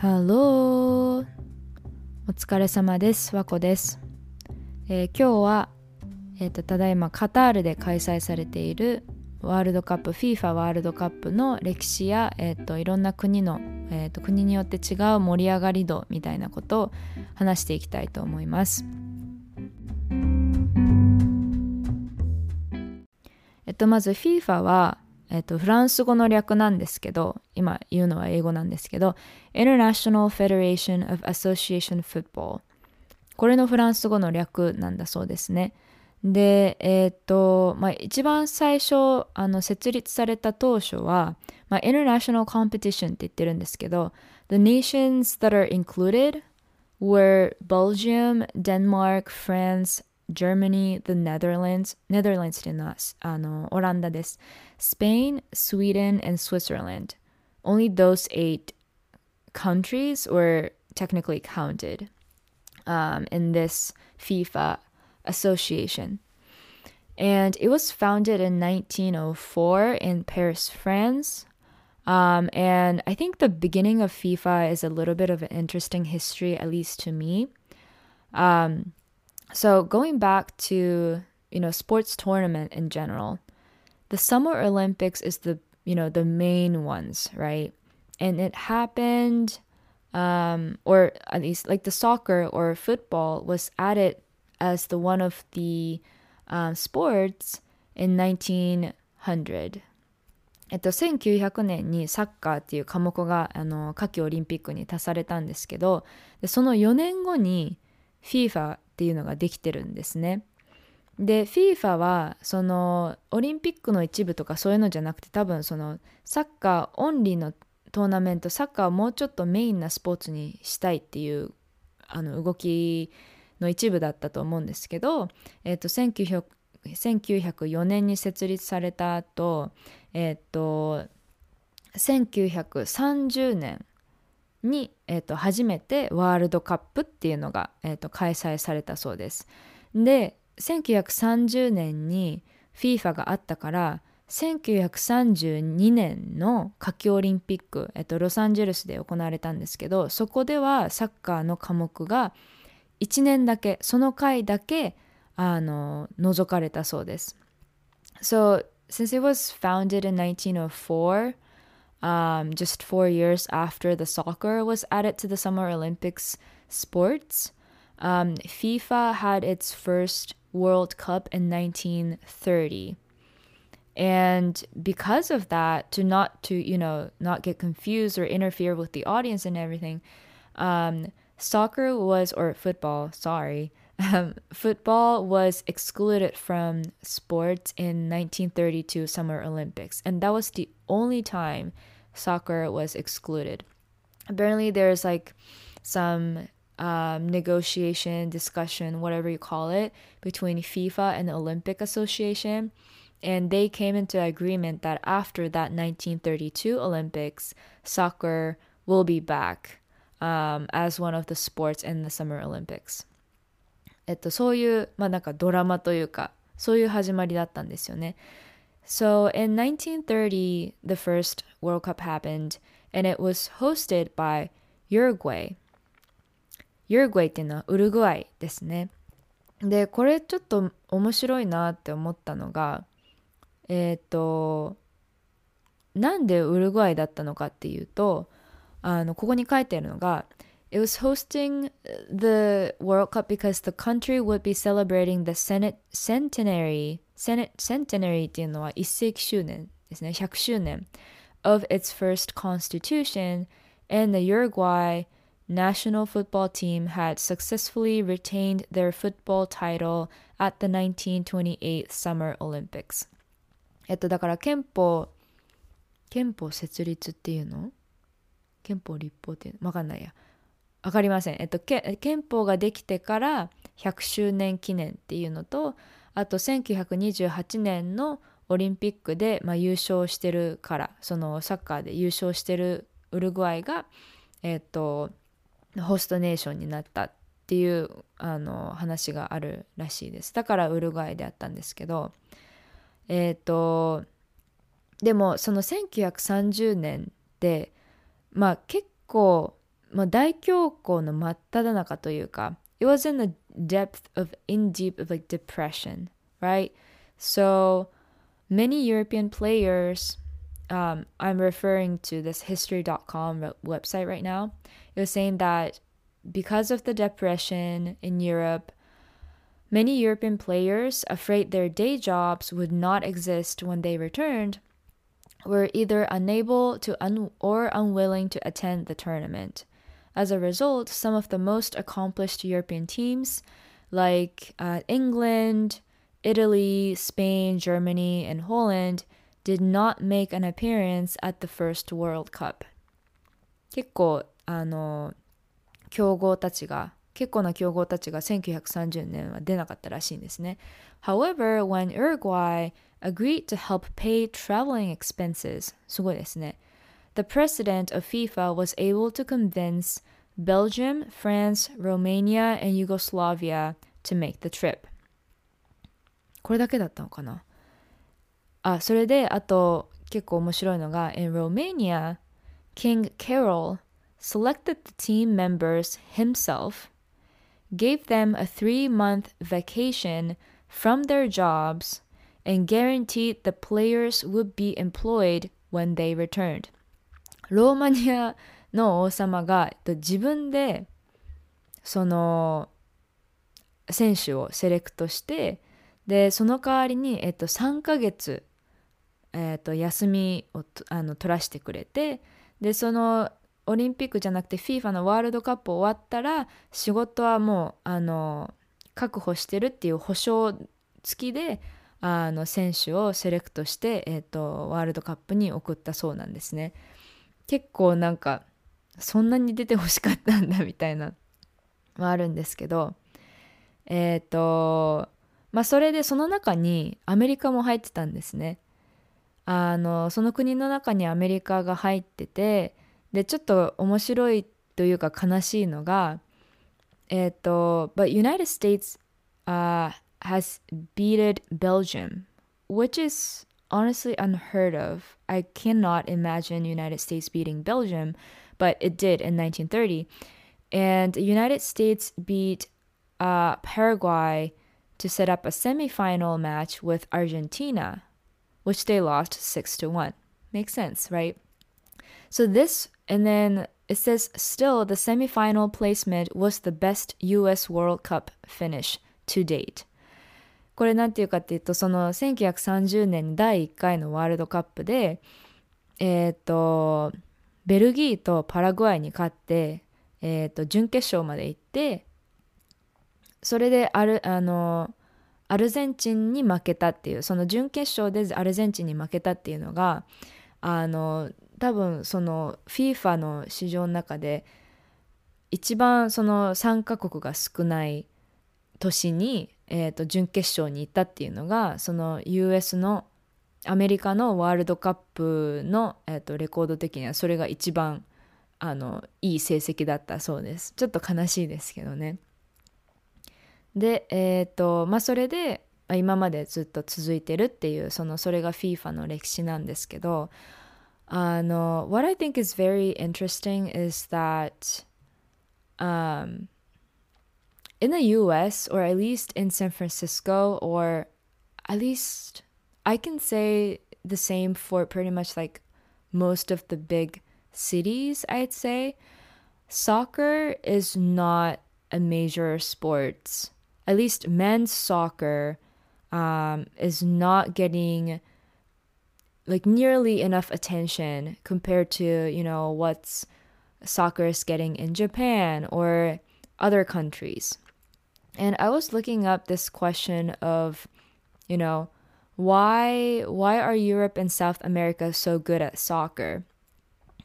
ハローお疲れ様です。わこです、えー、今日は、えーと、ただいまカタールで開催されているワールドカップ FIFA ワールドカップの歴史や、えーと、いろんな国の、えーと国によって違う盛り上がり度みたいなことを話していきたいと思います。えっとまず FIFA はえっと、フランス語の略なんですけど、今言うのは英語なんですけど、International Federation of Association Football。これのフランス語の略なんだそうですね。で、えっ、と、まあ、一番最初、あの、設立された当初は、まあ、International Competition って言ってるんですけど、The nations that are included were Belgium, Denmark, France, Germany, the Netherlands, Netherlands っていうのはあのオランダです。Spain, Sweden, and Switzerland. Only those eight countries were technically counted um, in this FIFA association. And it was founded in 1904 in Paris, France. Um, and I think the beginning of FIFA is a little bit of an interesting history, at least to me. Um, so going back to you know sports tournament in general, the Summer Olympics is the you know the main ones, right? And it happened, um, or at least like the soccer or football was added as the one of the um, sports in 1900. えっと、1900年にサッカーっていう科目があの夏季オリンピックに足されたんですけどでその4年後に FIFA っていうのができてるんですね。で FIFA はそのオリンピックの一部とかそういうのじゃなくて多分そのサッカーオンリーのトーナメントサッカーをもうちょっとメインなスポーツにしたいっていうあの動きの一部だったと思うんですけど、えーと、1900 1904年に設立された後、えっ、ー、と1930年に、えーと、初めてワールドカップっていうのが、えーと、開催されたそうです。で1930年に FIFA があったから1932年の夏季オリンピック、えっと、ロサンゼルスで行われたんですけどそこではサッカーの科目が1年だけその回だけあの除かれたそうです。So since it was founded in 1904 um, just four years after the soccer was added to the Summer Olympics sports. Um, FIFA had its first World Cup in 1930. And because of that, to not to you know not get confused or interfere with the audience and everything, um, soccer was or football, sorry, um, football was excluded from sports in 1932 Summer Olympics, and that was the only time soccer was excluded. Apparently, there's like some um, negotiation, discussion, whatever you call it, between FIFA and the Olympic Association. And they came into agreement that after that 1932 Olympics, soccer will be back um, as one of the sports in the Summer Olympics. えっと、そういう、まあなんかドラマというか、そういう始まりだったんですよね。So in 1930, the first World Cup happened, and it was hosted by Uruguay. Uruguay っていうのはウルグアイですね。で、これちょっと面白いなって思ったのが、えっ、ー、と、なんでウルグアイだったのかっていうと、あの、ここに書いてあるのが、It was hosting the World Cup because the country would be celebrating the centenary, centenary っていうのは一世紀周年ですね、100周年 of its first constitution and the Uruguay national football team had successfully retained their football title at the 1928 Summer Olympics. えっと、だから憲法、憲法設立っていうの憲法立法っていうのわかんないや。 わかりません。えっと、憲法ができてから100周年記念っていうのと、あと1928年のオリンピックで、まあ、優勝してるから、そのサッカーで優勝してるウルグアイが、えっと、ホストネーションになったっていうあの話があるらしいです。だからウルグアイであったんですけど、えっと、でもその1930年で、まあ結構まあ、大恐慌の真っ只中というか it was in the depth of in deep of like depression right so many European players um, I'm referring to this history.com website right now it was saying that because of the depression in Europe many European players afraid their day jobs would not exist when they returned were either unable to un- or unwilling to attend the tournament. As a result, some of the most accomplished European teams, like uh, England, Italy, Spain, Germany, and Holland, did not make an appearance at the first World Cup. 結構あの強豪たちが結構な強豪たちが1930年は出なかったらしいんですね。However, when Uruguay agreed to help pay traveling expenses. すごいですね。 The president of FIFA was able to convince Belgium, France, Romania, and Yugoslavia to make the trip. これだけだったのかなあ、それで、あと、結構面白いのが、in Romania, King Carol selected the team members himself, gave them a three month vacation from their jobs, and guaranteed the players would be employed when they returned. ローマニアの王様が自分でその選手をセレクトしてでその代わりに、えっと、3ヶ月、えっと、休みをあの取らせてくれてでそのオリンピックじゃなくて FIFA のワールドカップ終わったら仕事はもうあの確保してるっていう保証付きであの選手をセレクトして、えーと、ワールドカップに送ったそうなんですね。結構なんかそんなに出てほしかったんだみたいなはあるんですけどえっ、ー、とまあそれでその中にアメリカも入ってたんですね。あのその国の中にアメリカが入っててでちょっと面白いというか悲しいのがえっ、ー、と But United States、uh, has beaten Belgium, which is honestly unheard of. I cannot imagine United States beating Belgium, but it did in 1930. And the United States beat uh, Paraguay to set up a semifinal match with Argentina, which they lost 6 to 1. Makes sense, right? So this and then it says still the semifinal placement was the best US World Cup finish to date. これなんていうかっていうとその1930年第1回のワールドカップでえっ、ー、とベルギーとパラグアイに勝って、えー、と準決勝まで行ってそれであるあのアルゼンチンに負けたっていうその準決勝でアルゼンチンに負けたっていうのがあの多分その FIFA の市場の中で一番その参加国が少ない年にえーと、準決勝に行ったっていうのがその US のアメリカのワールドカップの、えーと、レコード的にはそれが一番あのいい成績だったそうです。ちょっと悲しいですけどね。でえっ、ー、とまあそれで今までずっと続いてるっていうそのそれが FIFA の歴史なんですけどあの What I think is very interesting is that um in the US, or at least in San Francisco, or at least I can say the same for pretty much like most of the big cities, I'd say. Soccer is not a major sport. At least men's soccer um, is not getting like nearly enough attention compared to, you know, what's soccer is getting in Japan or other countries. And I was looking up this question of, you know, why why are Europe and South America so good at soccer?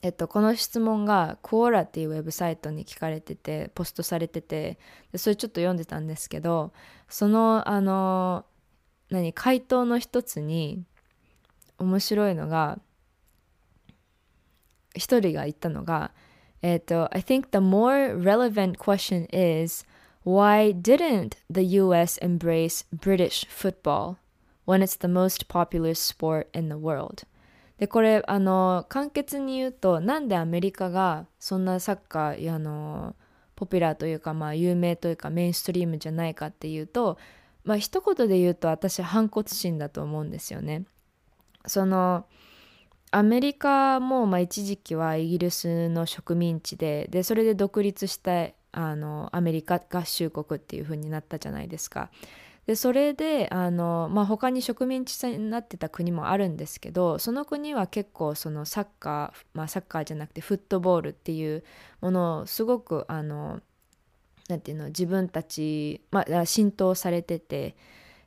えっと、この質問がコーラっていうウェブサイトに聞かれててポストされててでそれちょっと読んでたんですけどそのあの何回答の一つに面白いのが一人が言ったのがえっと I think the more relevant question is Why didn't the US embrace British football when it's the most popular sport in the world? でこれあの簡潔に言うとなんでアメリカがそんなサッカーあのポピュラーというか、まあ、有名というかメインストリームじゃないかっていうと、まあ一言で言うと私反骨心だと思うんですよね。そのアメリカもまあ一時期はイギリスの植民地ででそれで独立したあのアメリカ合衆国っていう風になったじゃないですか。でそれであの、まあ、他に植民地になってた国もあるんですけどその国は結構そのサッカー、まあ、サッカーじゃなくてフットボールっていうものをすごくあのなんていうの自分たち、まあ、浸透されてて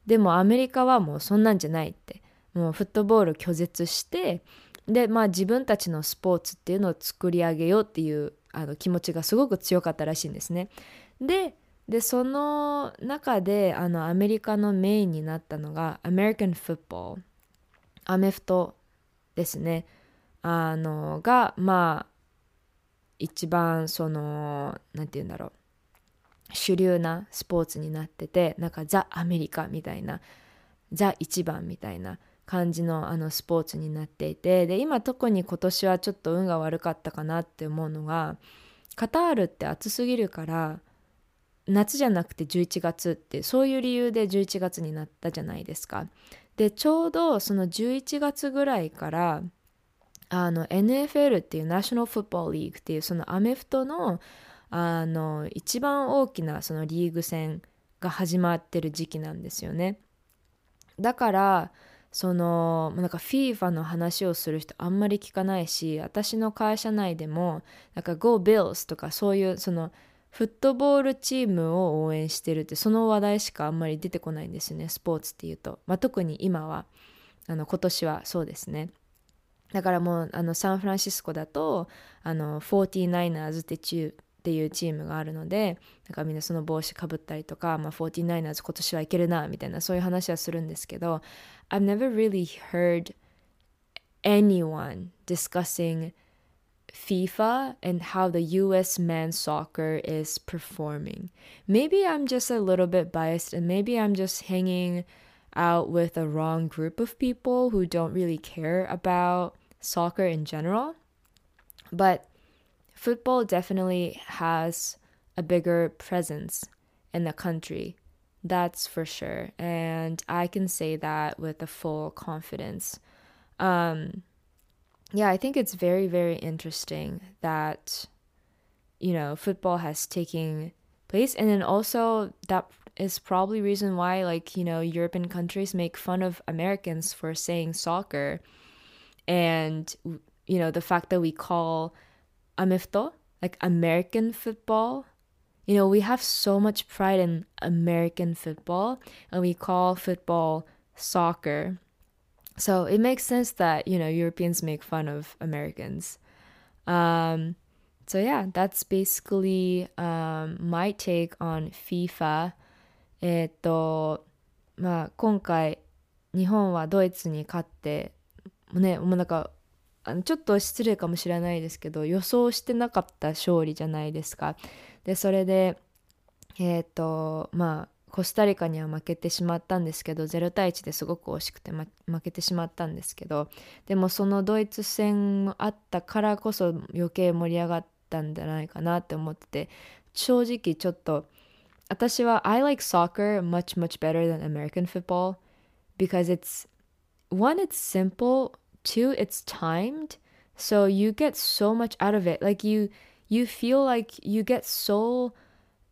でもアメリカはもうそんなんじゃないってもうフットボール拒絶してでまあ自分たちのスポーツっていうのを作り上げようっていうあの気持ちがすごく強かったらしいんですね。ででその中であのアメリカのメインになったのがアメリカンフットボールアメフトですね。あのがまあ一番その何て言うんだろう。主流なスポーツになっててなんかザ・アメリカみたいなザ・一番みたいな。感じのあのスポーツになっていてで今特に今年はちょっと運が悪かったかなって思うのがカタールって暑すぎるから夏じゃなくて11月ってそういう理由で11月になったじゃないですか。でちょうどその11月ぐらいからあの NFL っていうナショナルフットボールリーグっていうそのアメフトのあの一番大きなそのリーグ戦が始まってる時期なんですよね。だからそのなんか FIFA の話をする人あんまり聞かないし私の会社内でもなんか Go Bills とかそういうそのフットボールチームを応援してるってその話題しかあんまり出てこないんですよねスポーツっていうと、まあ、特に今はあの今年はそうですね。だからもうあのサンフランシスコだとあの 49ers ってチっていうチームがあるのでなんかみんなその帽子かぶったりとか、まあ、49ers 今年はいけるなみたいなそういう話はするんですけど I've never really heard anyone discussing FIFA and how the US men's soccer is performing. Maybe I'm just a little bit biased and maybe I'm just hanging out with a wrong group of people who don't really care about soccer in general. But football definitely has a bigger presence in the country. That's for sure. And I can say that with a full confidence. Um, yeah, I think it's very, very interesting that, you know, football has taken place. And then also that is probably reason why like, you know, European countries make fun of Americans for saying soccer. And, you know, the fact that we call amifto, like American football, you know, we have so much pride in American football and we call football soccer so it makes sense that, you know, Europeans make fun of Americans. Um, so yeah, that's basically um, my take on FIFA. えっと、まあ今回日本はドイツに勝ってね、もうなんか あのちょっと失礼かもしれないですけど予想してなかった勝利じゃないですか。でそれでえっ、とまあコスタリカには負けてしまったんですけど0対1ですごく惜しくて、ま、負けてしまったんですけどでもそのドイツ戦もあったからこそ余計盛り上がったんじゃないかなって思ってて正直ちょっと私は I like soccer much much better than American football because it's one it's simple two it's timed so you get so much out of it like you you feel like you get so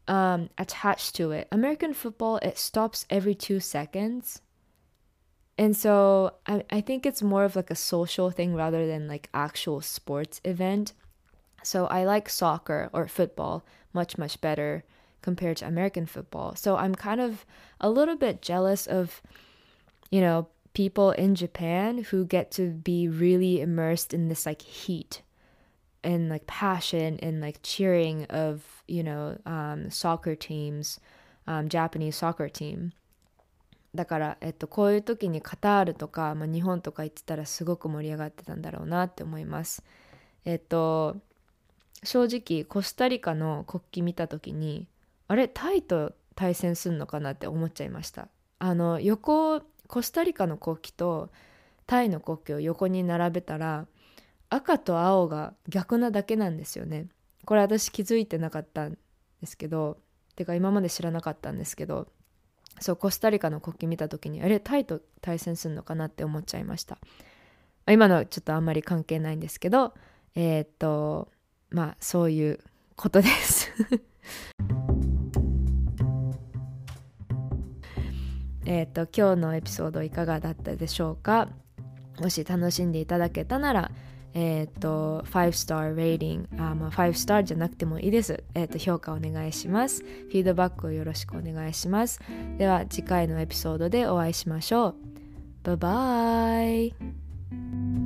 um, attached to it. American football, it stops every two seconds. And so I, I think it's more of like a social thing rather than like actual sports event. So I like soccer or football much, much better compared to American football. So I'm kind of a little bit jealous of, you know, people in Japan who get to be really immersed in this like heat and like passion and like cheering of you know um, soccer teams um, Japanese soccer team だから、えっと、こういう時にカタールとか、まあ、日本とか行ってたらすごく盛り上がってたんだろうなって思いますえっと正直コスタリカの国旗見た時にあれタイと対戦すんのかなって思っちゃいましたあの横コスタリカの国旗とタイの国旗を横に並べたら赤と青が逆なだけなんですよね。これ私気づいてなかったんですけどてか今まで知らなかったんですけどそうコスタリカの国旗見た時にあれタイと対戦するのかなって思っちゃいました。今のはちょっとあんまり関係ないんですけどえー、っとまあそういうことです。えーと今日のエピソードいかがだったでしょうか？もし楽しんでいただけたならえっ、と、5 star rating、あまあ、5 star じゃなくてもいいです。えっ、と、評価お願いします。フィードバックをよろしくお願いします。では、次回のエピソードでお会いしましょう。バイバイ。